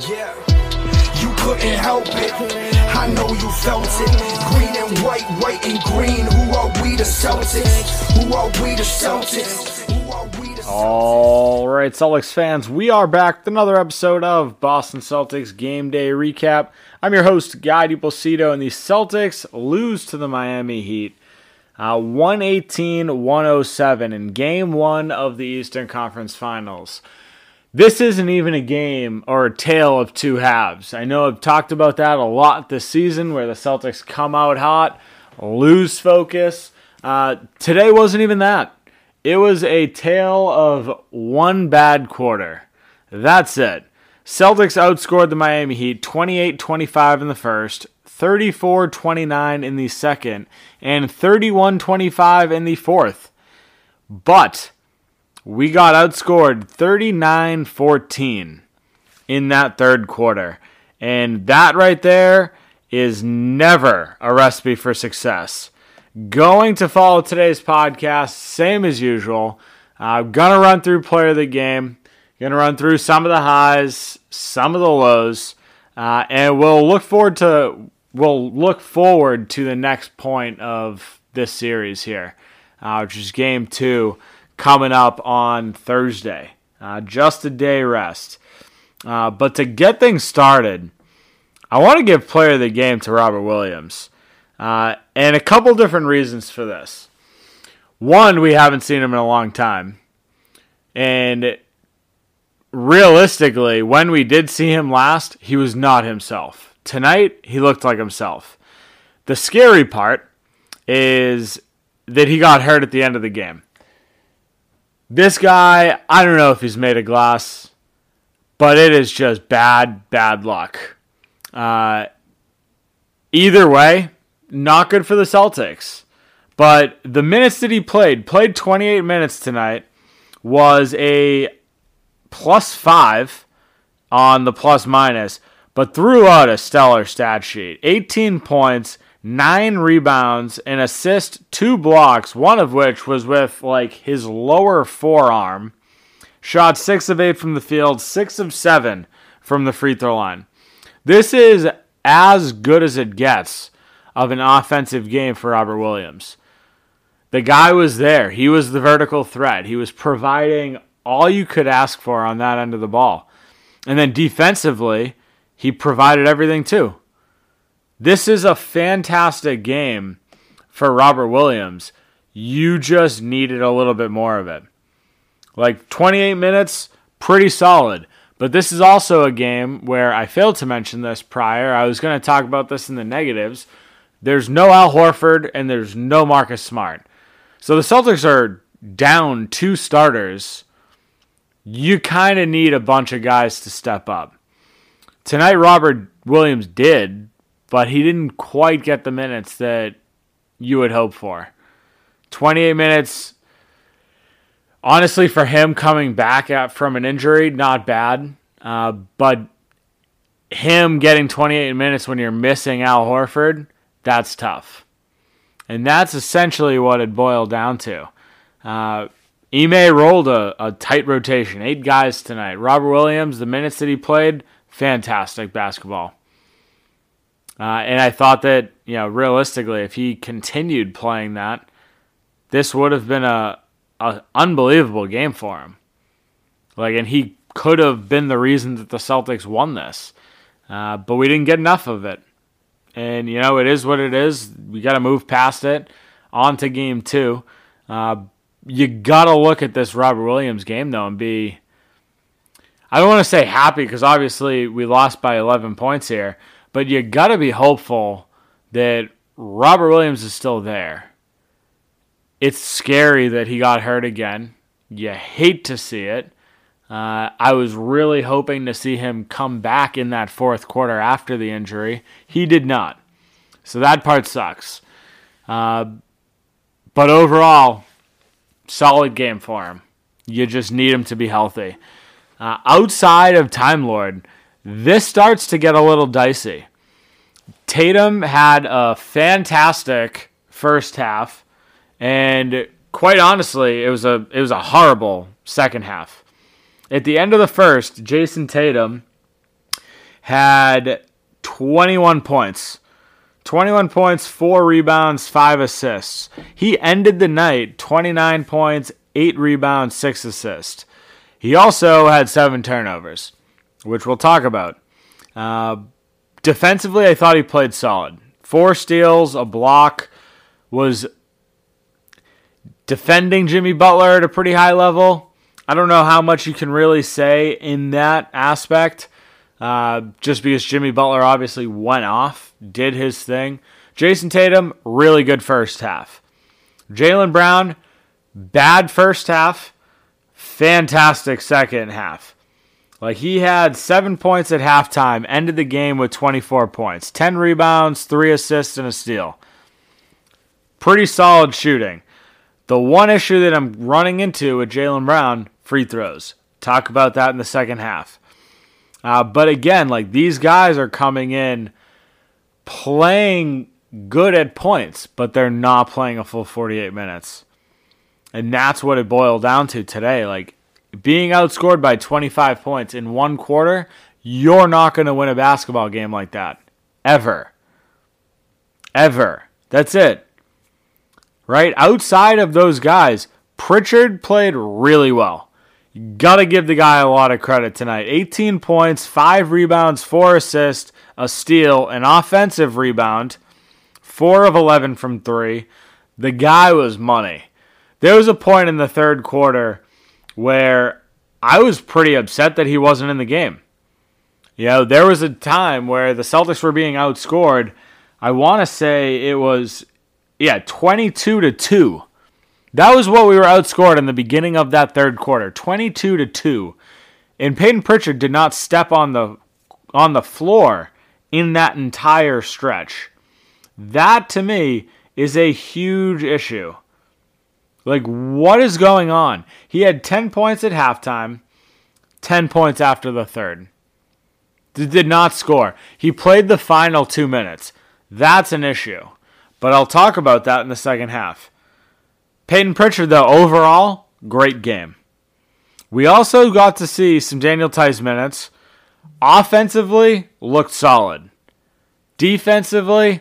Yeah, you couldn't help it. I know you felt it. Green and white, white and green. Who are we the Celtics? Who are we the Celtics? All right, Celtics fans, we are back with another episode of Boston Celtics Game Day Recap. I'm your host, Guy DePlacido, and the Celtics lose to the Miami Heat uh, 118 107 in game one of the Eastern Conference Finals. This isn't even a game or a tale of two halves. I know I've talked about that a lot this season where the Celtics come out hot, lose focus. Uh, today wasn't even that. It was a tale of one bad quarter. That's it. Celtics outscored the Miami Heat 28 25 in the first, 34 29 in the second, and 31 25 in the fourth. But we got outscored 39 14 in that third quarter. And that right there is never a recipe for success. Going to follow today's podcast, same as usual. I'm going to run through player of the game, going to run through some of the highs, some of the lows, uh, and we'll look forward to we'll look forward to the next point of this series here, uh, which is game two coming up on Thursday. Uh, just a day rest. Uh, but to get things started, I want to give player of the game to Robert Williams. Uh, and a couple different reasons for this. One, we haven't seen him in a long time. And realistically, when we did see him last, he was not himself. Tonight, he looked like himself. The scary part is that he got hurt at the end of the game. This guy, I don't know if he's made of glass, but it is just bad, bad luck. Uh, either way, not good for the Celtics. But the minutes that he played, played 28 minutes tonight, was a plus five on the plus minus, but threw out a stellar stat sheet 18 points, nine rebounds, an assist, two blocks, one of which was with like his lower forearm. Shot six of eight from the field, six of seven from the free throw line. This is as good as it gets of an offensive game for Robert Williams. The guy was there. He was the vertical threat. He was providing all you could ask for on that end of the ball. And then defensively, he provided everything too. This is a fantastic game for Robert Williams. You just needed a little bit more of it. Like 28 minutes, pretty solid. But this is also a game where I failed to mention this prior. I was going to talk about this in the negatives. There's no Al Horford and there's no Marcus Smart. So the Celtics are down two starters. You kind of need a bunch of guys to step up. Tonight, Robert Williams did, but he didn't quite get the minutes that you would hope for. 28 minutes, honestly, for him coming back at, from an injury, not bad. Uh, but him getting 28 minutes when you're missing Al Horford, that's tough. And that's essentially what it boiled down to. Uh, Ime rolled a, a tight rotation, eight guys tonight. Robert Williams, the minutes that he played, fantastic basketball. Uh, and I thought that, you know, realistically, if he continued playing that, this would have been a, a unbelievable game for him. Like, and he could have been the reason that the Celtics won this. Uh, but we didn't get enough of it. And, you know, it is what it is. We got to move past it on to game two. Uh, you got to look at this Robert Williams game, though, and be. I don't want to say happy because obviously we lost by 11 points here, but you got to be hopeful that Robert Williams is still there. It's scary that he got hurt again. You hate to see it. Uh, I was really hoping to see him come back in that fourth quarter after the injury. He did not. So that part sucks. Uh, but overall, solid game for him. You just need him to be healthy. Uh, outside of Time Lord, this starts to get a little dicey. Tatum had a fantastic first half, and quite honestly, it was a it was a horrible second half. At the end of the first, Jayson Tatum had 21 points. 21 points, 4 rebounds, 5 assists. He ended the night 29 points, 8 rebounds, 6 assists. He also had 7 turnovers, which we'll talk about. Uh, defensively, I thought he played solid. Four steals, a block, was defending Jimmy Butler at a pretty high level. I don't know how much you can really say in that aspect, uh, just because Jimmy Butler obviously went off, did his thing. Jayson Tatum, really good first half. Jaylen Brown, bad first half, fantastic second half. Like he had seven points at halftime, ended the game with 24 points, 10 rebounds, three assists, and a steal. Pretty solid shooting. The one issue that I'm running into with Jaylen Brown, free throws. Talk about that in the second half. Uh, but again, like these guys are coming in playing good at points, but they're not playing a full 48 minutes. And that's what it boiled down to today. Like being outscored by 25 points in one quarter, you're not going to win a basketball game like that. Ever. Ever. That's it. Right? Outside of those guys, Pritchard played really well. Got to give the guy a lot of credit tonight. 18 points, 5 rebounds, 4 assists, a steal, an offensive rebound, 4 of 11 from 3. The guy was money. There was a point in the third quarter where I was pretty upset that he wasn't in the game. You know, there was a time where the Celtics were being outscored. I want to say it was, yeah, 22 to 2. That was what we were outscored in the beginning of that third quarter, 22 to 2. And Payton Pritchard did not step on the on the floor in that entire stretch. That to me is a huge issue. Like, what is going on? He had 10 points at halftime, 10 points after the third. Did not score. He played the final two minutes. That's an issue. But I'll talk about that in the second half. Payton Pritchard, though, overall, great game. We also got to see some Daniel Theis minutes. Offensively, looked solid. Defensively,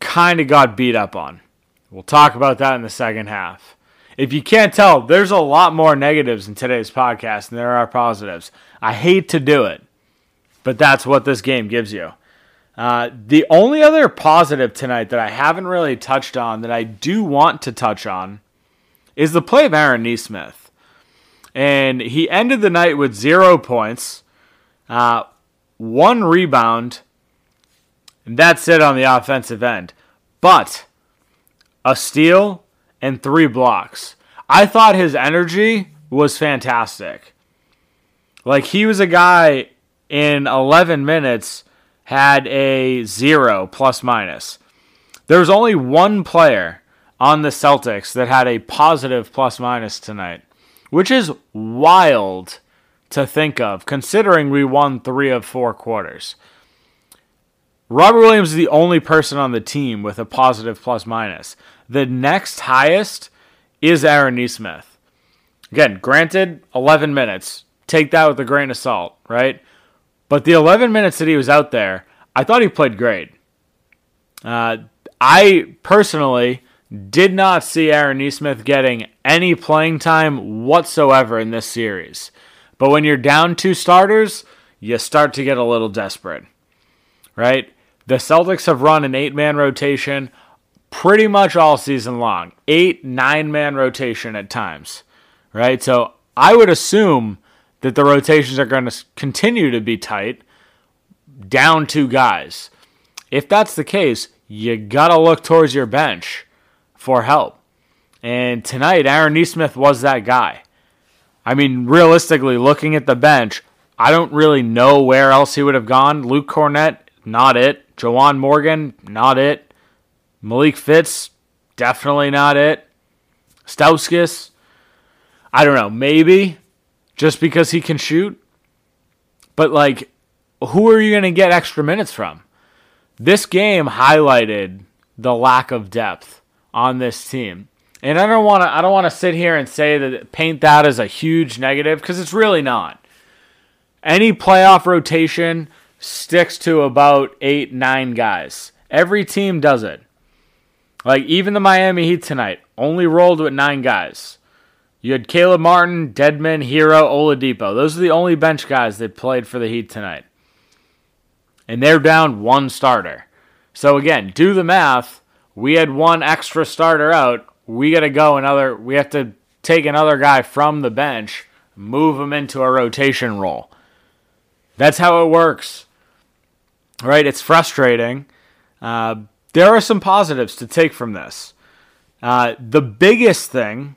kind of got beat up on. We'll talk about that in the second half if you can't tell, there's a lot more negatives in today's podcast than there are positives. I hate to do it, but that's what this game gives you. Uh, the only other positive tonight that I haven't really touched on that I do want to touch on is the play of Aaron Nesmith. And he ended the night with zero points, uh, one rebound, and that's it on the offensive end. But a steal, and three blocks. I thought his energy was fantastic. Like he was a guy in 11 minutes had a zero plus minus. There was only one player on the Celtics that had a positive plus minus tonight, which is wild to think of considering we won three of four quarters. Robert Williams is the only person on the team with a positive plus minus. The next highest is Aaron Nesmith. Again, granted, 11 minutes. Take that with a grain of salt, right? But the 11 minutes that he was out there, I thought he played great. Uh, I personally did not see Aaron Nesmith getting any playing time whatsoever in this series. But when you're down two starters, you start to get a little desperate, right? The Celtics have run an eight man rotation pretty much all season long. Eight, nine man rotation at times, right? So I would assume that the rotations are going to continue to be tight, down two guys. If that's the case, you got to look towards your bench for help. And tonight, Aaron Nesmith was that guy. I mean, realistically, looking at the bench, I don't really know where else he would have gone. Luke Kornet, not it. Juwan Morgan, not it. Malik Fitts, definitely not it. Stauskas, I don't know, maybe just because he can shoot. But like, who are you going to get extra minutes from? This game highlighted the lack of depth on this team. And I don't want to I don't want to sit here and say that paint that as a huge negative cuz it's really not. Any playoff rotation sticks to about eight, nine guys. Every team does it. Like even the Miami Heat tonight only rolled with nine guys. You had Caleb Martin, Dedmon, Herro, Oladipo. Those are the only bench guys that played for the Heat tonight. And they're down one starter. So again, do the math. We had one extra starter out. We got to go another. We have to take another guy from the bench, move him into a rotation role. That's how it works. Right? It's frustrating. Uh, there are some positives to take from this. Uh, the biggest thing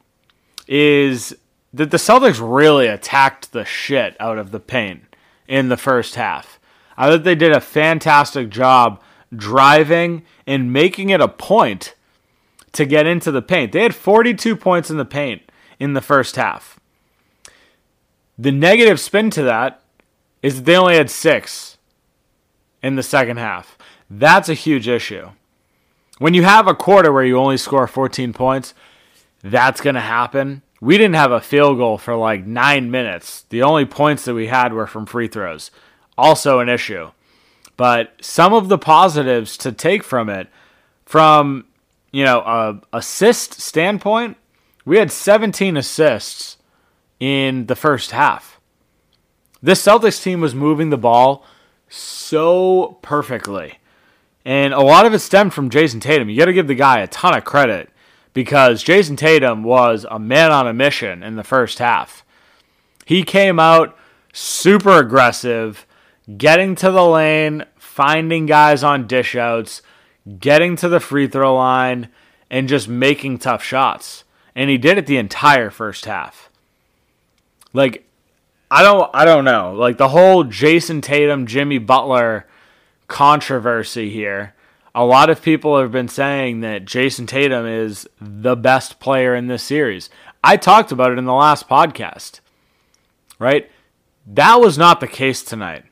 is that the Celtics really attacked the shit out of the paint in the first half. I thought they did a fantastic job driving and making it a point to get into the paint. They had 42 points in the paint in the first half. The negative spin to that is that they only had six in the second half. That's a huge issue. When you have a quarter where you only score 14 points, that's going to happen. We didn't have a field goal for like nine minutes. The only points that we had were from free throws. Also, an issue. But some of the positives to take from it, from you know a assist standpoint, we had 17 assists in the first half. This Celtics team was moving the ball so perfectly. And a lot of it stemmed from Jayson Tatum. You got to give the guy a ton of credit because Jayson Tatum was a man on a mission in the first half. He came out super aggressive, getting to the lane, finding guys on dish outs, getting to the free throw line, and just making tough shots. And he did it the entire first half. Like I don't I don't know. Like the whole Jayson Tatum, Jimmy Butler controversy here. A lot of people have been saying that Jayson Tatum is the best player in this series. I talked about it in the last podcast. Right? That was not the case tonight.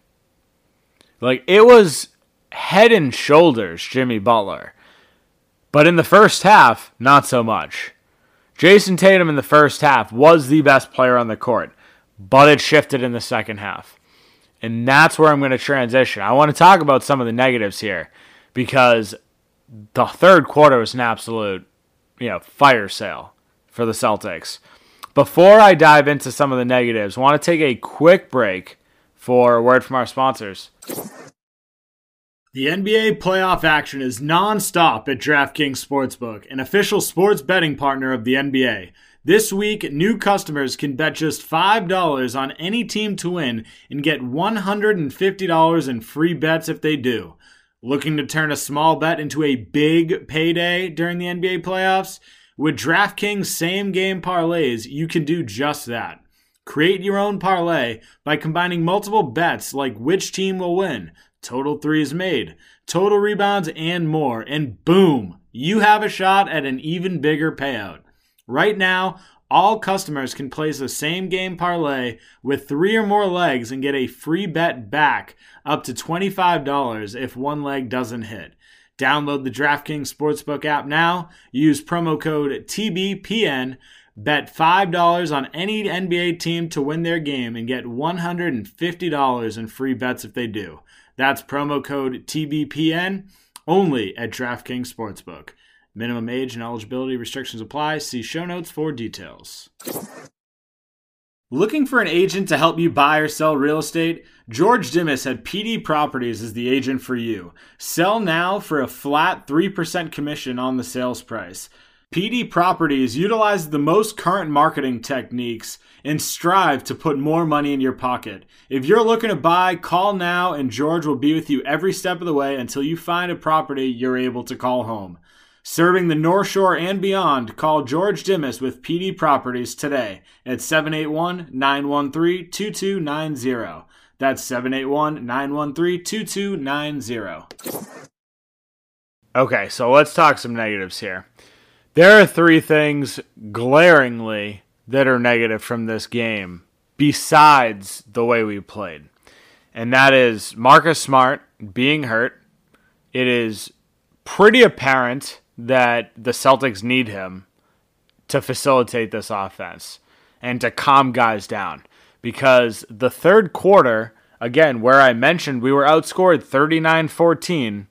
Like it was head and shoulders Jimmy Butler. But in the first half, not so much. Jayson Tatum in the first half was the best player on the court, but it shifted in the second half. And that's where I'm going to transition. I want to talk about some of the negatives here because the third quarter was an absolute, you know, fire sale for the Celtics. Before I dive into some of the negatives, I want to take a quick break for a word from our sponsors. The NBA playoff action is non-stop at DraftKings Sportsbook, an official sports betting partner of the NBA. This week, new customers can bet just $5 on any team to win and get $150 in free bets if they do. Looking to turn a small bet into a big payday during the NBA playoffs? With DraftKings same game parlays, you can do just that. Create your own parlay by combining multiple bets like which team will win, total threes made, total rebounds, and more, and boom, you have a shot at an even bigger payout. Right now, all customers can place the same game parlay with three or more legs and get a free bet back up to $25 if one leg doesn't hit. Download the DraftKings Sportsbook app now. Use promo code TBPN. Bet $5 on any NBA team to win their game and get $150 in free bets if they do. That's promo code TBPN only at DraftKings Sportsbook. Minimum age and eligibility restrictions apply. See show notes for details. Looking for an agent to help you buy or sell real estate? George Dimas at PD Properties is the agent for you. Sell now for a flat 3% commission on the sales price. PD Properties utilizes the most current marketing techniques and strive to put more money in your pocket. If you're looking to buy, call now and George will be with you every step of the way until you find a property you're able to call home. Serving the North Shore and beyond, call George Dimas with PD Properties today at 781 913 2290. That's 781 913 2290. Okay, so let's talk some negatives here. There are three things glaringly that are negative from this game besides the way we played. And that is Marcus Smart being hurt. It is pretty apparent that the Celtics need him to facilitate this offense and to calm guys down because the third quarter again, where I mentioned we were outscored 39 14,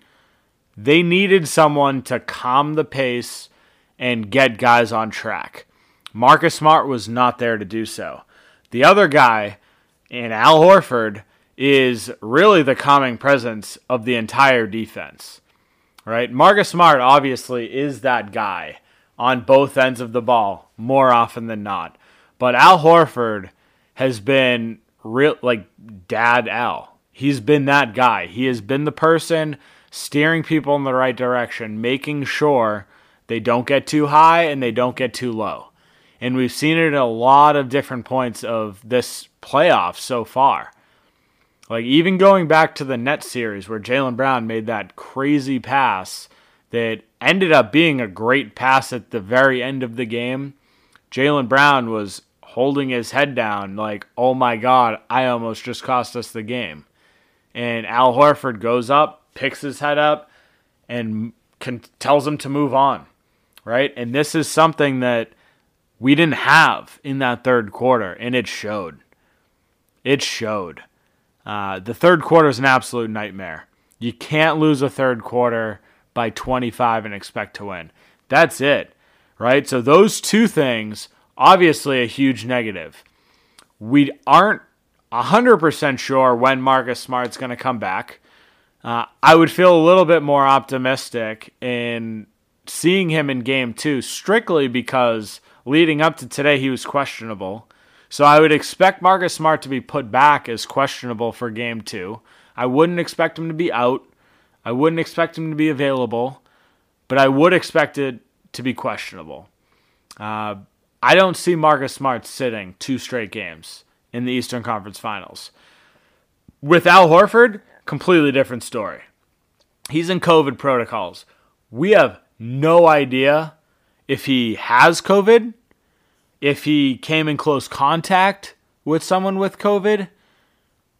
they needed someone to calm the pace and get guys on track. Marcus Smart was not there to do so. The other guy, and Al Horford, is really the calming presence of the entire defense. Right? Marcus Smart obviously is that guy on both ends of the ball more often than not. But Al Horford has been real like dad Al. He's been that guy. He has been the person steering people in the right direction, making sure they don't get too high and they don't get too low. And we've seen it at a lot of different points of this playoff so far. Like even going back to the net series where Jaylen Brown made that crazy pass that ended up being a great pass at the very end of the game. Jaylen Brown was holding his head down, like, oh my God, I almost just cost us the game. And Al Horford goes up, picks his head up, and tells him to move on, right? And this is something that we didn't have in that third quarter, and it showed. It showed. Uh, the third quarter is an absolute nightmare. You can't lose a third quarter by 25 and expect to win. That's it, right? So those two things obviously a huge negative. We aren't 100% sure when Marcus Smart's going to come back. Uh, I would feel a little bit more optimistic in seeing him in game two, strictly because leading up to today he was questionable. So I would expect Marcus Smart to be put back as questionable for game two. I wouldn't expect him to be out. I wouldn't expect him to be available, but I would expect it to be questionable. Uh, I don't see Marcus Smart sitting two straight games in the Eastern Conference Finals. With Al Horford, completely different story. He's in COVID protocols. We have no idea if he has COVID, if he came in close contact with someone with COVID,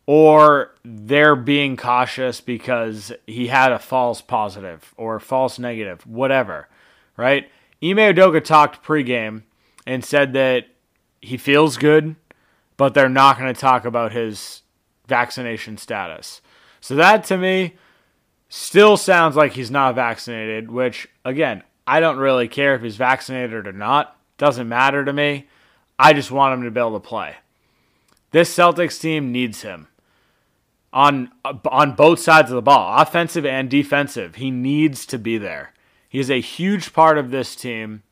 or they're being cautious because he had a false positive or false negative, whatever, right? Ime Udoka talked pregame and said that he feels good, but they're not going to talk about his vaccination status. So that to me still sounds like he's not vaccinated, which again, I don't really care if he's vaccinated or not. Doesn't matter to me. I just want him to be able to play. This Celtics team needs him on on both sides of the ball, offensive and defensive. He needs to be there. He is a huge part of this team.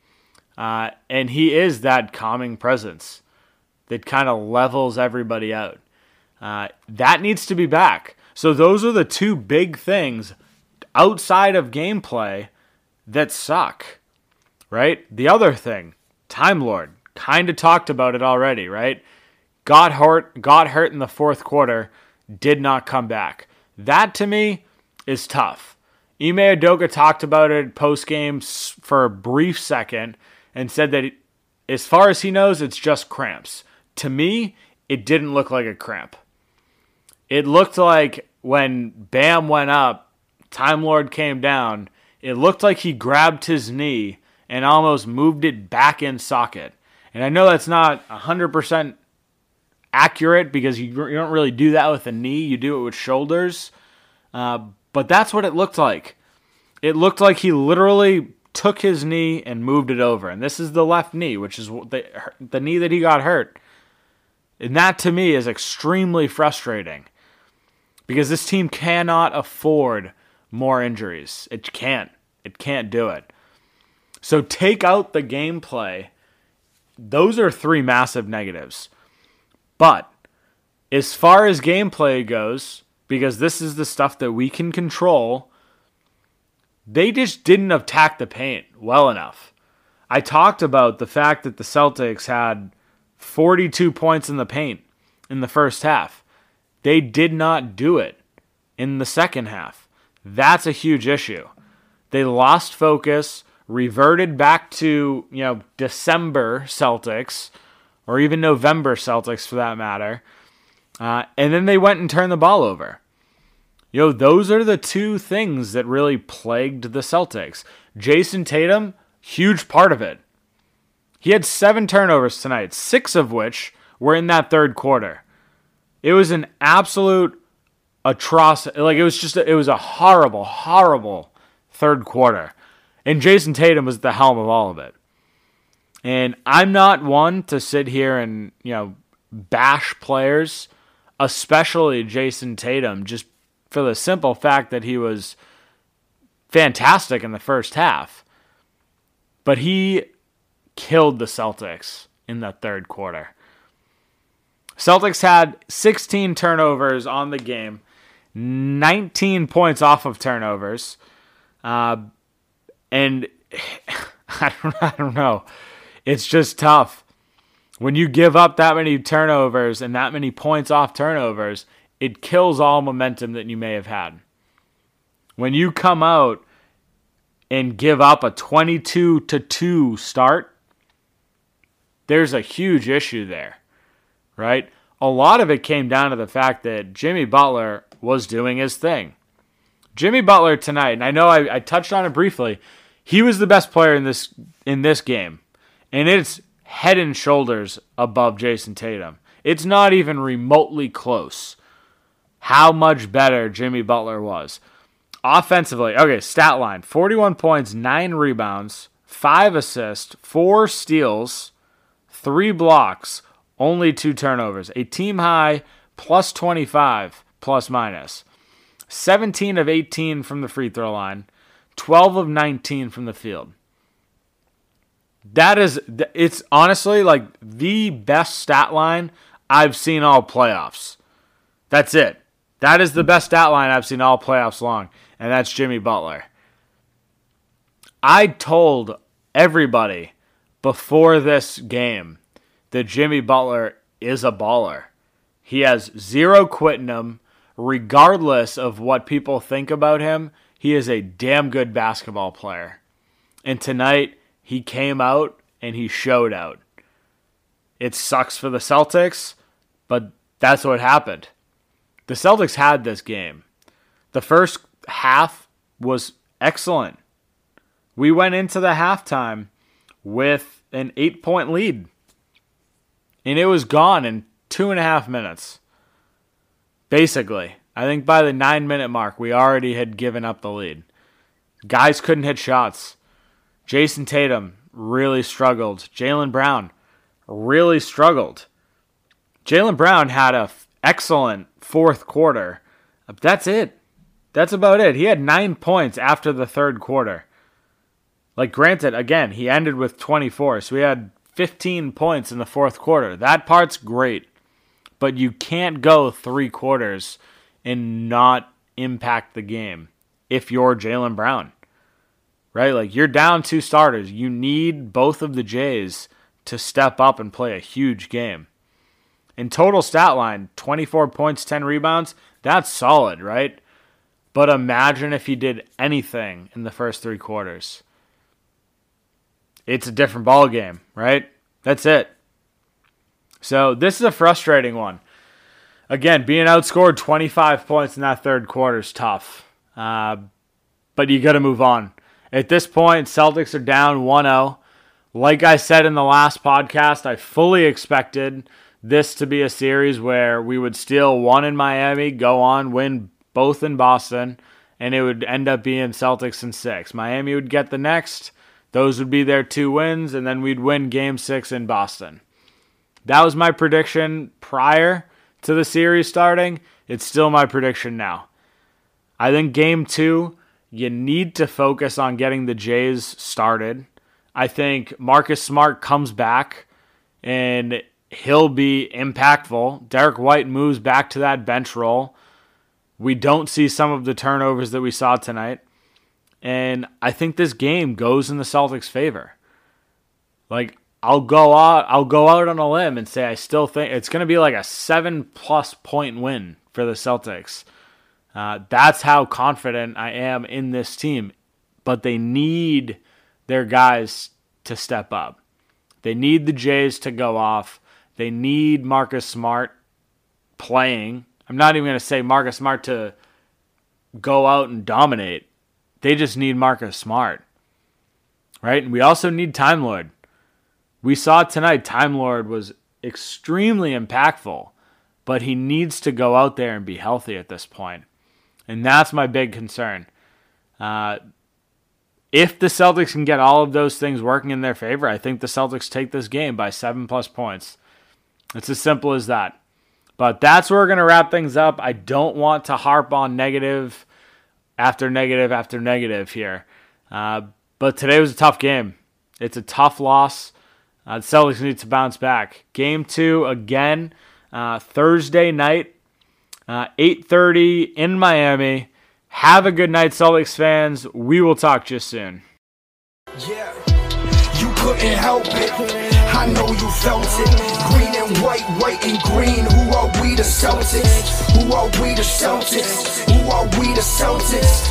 Uh, and he is that calming presence that kind of levels everybody out. Uh, that needs to be back. So those are the two big things outside of gameplay that suck, right? The other thing, Time Lord, kind of talked about it already, right? Got hurt, got hurt in the fourth quarter, did not come back. That to me is tough. Ime Udoka talked about it post game for a brief second and said that as far as he knows, it's just cramps. To me, it didn't look like a cramp. It looked like when Bam went up, Time Lord came down, it looked like he grabbed his knee and almost moved it back in socket. And I know that's not 100% accurate because you, you don't really do that with a knee, you do it with shoulders. Uh, but that's what it looked like. It looked like he literally took his knee and moved it over. And this is the left knee, which is the, the knee that he got hurt. And that to me is extremely frustrating because this team cannot afford more injuries. It can't. It can't do it. So take out the gameplay. Those are three massive negatives. But as far as gameplay goes, because this is the stuff that we can control, they just didn't attack the paint well enough. I talked about the fact that the Celtics had 42 points in the paint in the first half. They did not do it in the second half. That's a huge issue. They lost focus, reverted back to, you know, December Celtics or even November Celtics for that matter. Uh, and then they went and turned the ball over. You know, those are the two things that really plagued the Celtics. Jayson Tatum, huge part of it. He had seven turnovers tonight, six of which were in that third quarter. It was an absolute atrocity. Like it was just a, it was a horrible, horrible third quarter. And Jayson Tatum was at the helm of all of it. And I'm not one to sit here and, you know, bash players, especially Jayson Tatum, just for the simple fact that he was fantastic in the first half. But he killed the Celtics in the third quarter. Celtics had 16 turnovers on the game, 19 points off of turnovers. Uh, and I don't, I don't know. It's just tough. When you give up that many turnovers and that many points off turnovers, it kills all momentum that you may have had. When you come out and give up a 22 to 2 start, there's a huge issue there, right? A lot of it came down to the fact that Jimmy Butler was doing his thing. Jimmy Butler tonight, and I know I, I touched on it briefly, he was the best player in this in this game. And it's head and shoulders above Jayson Tatum. It's not even remotely close how much better Jimmy Butler was. Offensively, okay, stat line 41 points, 9 rebounds, 5 assists, 4 steals, 3 blocks, only 2 turnovers. A team high plus 25 plus minus. 17 of 18 from the free throw line, 12 of 19 from the field. That is, it's honestly like the best stat line I've seen all playoffs. That's it. That is the best stat line I've seen all playoffs long, and that's Jimmy Butler. I told everybody before this game that Jimmy Butler is a baller. He has zero quitting him, regardless of what people think about him. He is a damn good basketball player. And tonight, he came out and he showed out. It sucks for the Celtics, but that's what happened. The Celtics had this game. The first half was excellent. We went into the halftime with an eight point lead, and it was gone in two and a half minutes. Basically, I think by the nine minute mark, we already had given up the lead. Guys couldn't hit shots. Jayson Tatum really struggled. Jaylen Brown really struggled. Jaylen Brown had an excellent fourth quarter. That's it. That's about it. He had nine points after the third quarter. Like, granted, again, he ended with 24, so he had 15 points in the fourth quarter. That part's great. But you can't go three quarters and not impact the game if you're Jaylen Brown right? Like you're down two starters. You need both of the Jays to step up and play a huge game. In total stat line, 24 points, 10 rebounds, that's solid, right? But imagine if he did anything in the first three quarters. It's a different ball game, right? That's it. So this is a frustrating one. Again, being outscored 25 points in that third quarter is tough. Uh, but you got to move on. At this point, Celtics are down 1 0. Like I said in the last podcast, I fully expected this to be a series where we would steal one in Miami, go on, win both in Boston, and it would end up being Celtics in six. Miami would get the next. Those would be their two wins, and then we'd win game six in Boston. That was my prediction prior to the series starting. It's still my prediction now. I think game two you need to focus on getting the Jays started. I think Marcus Smart comes back and he'll be impactful. Derrick White moves back to that bench role. We don't see some of the turnovers that we saw tonight. And I think this game goes in the Celtics' favor. Like I'll go out I'll go out on a limb and say I still think it's going to be like a 7 plus point win for the Celtics. Uh, that's how confident I am in this team. But they need their guys to step up. They need the Jays to go off. They need Marcus Smart playing. I'm not even going to say Marcus Smart to go out and dominate. They just need Marcus Smart. Right? And we also need Time Lord. We saw tonight Time Lord was extremely impactful. but he needs to go out there and be healthy at this point. And that's my big concern. Uh, if the Celtics can get all of those things working in their favor, I think the Celtics take this game by seven plus points. It's as simple as that. But that's where we're going to wrap things up. I don't want to harp on negative after negative after negative here. Uh, but today was a tough game. It's a tough loss. Uh, the Celtics need to bounce back. Game two again, uh, Thursday night, uh, 8.30 in Miami. Have a good night, Celtics fans. We will talk to you soon. Yeah, you couldn't help it. I know you felt it. Green and white, white and green. Who are we the Celtics? Who are we the Celtics? Who are we the Celtics?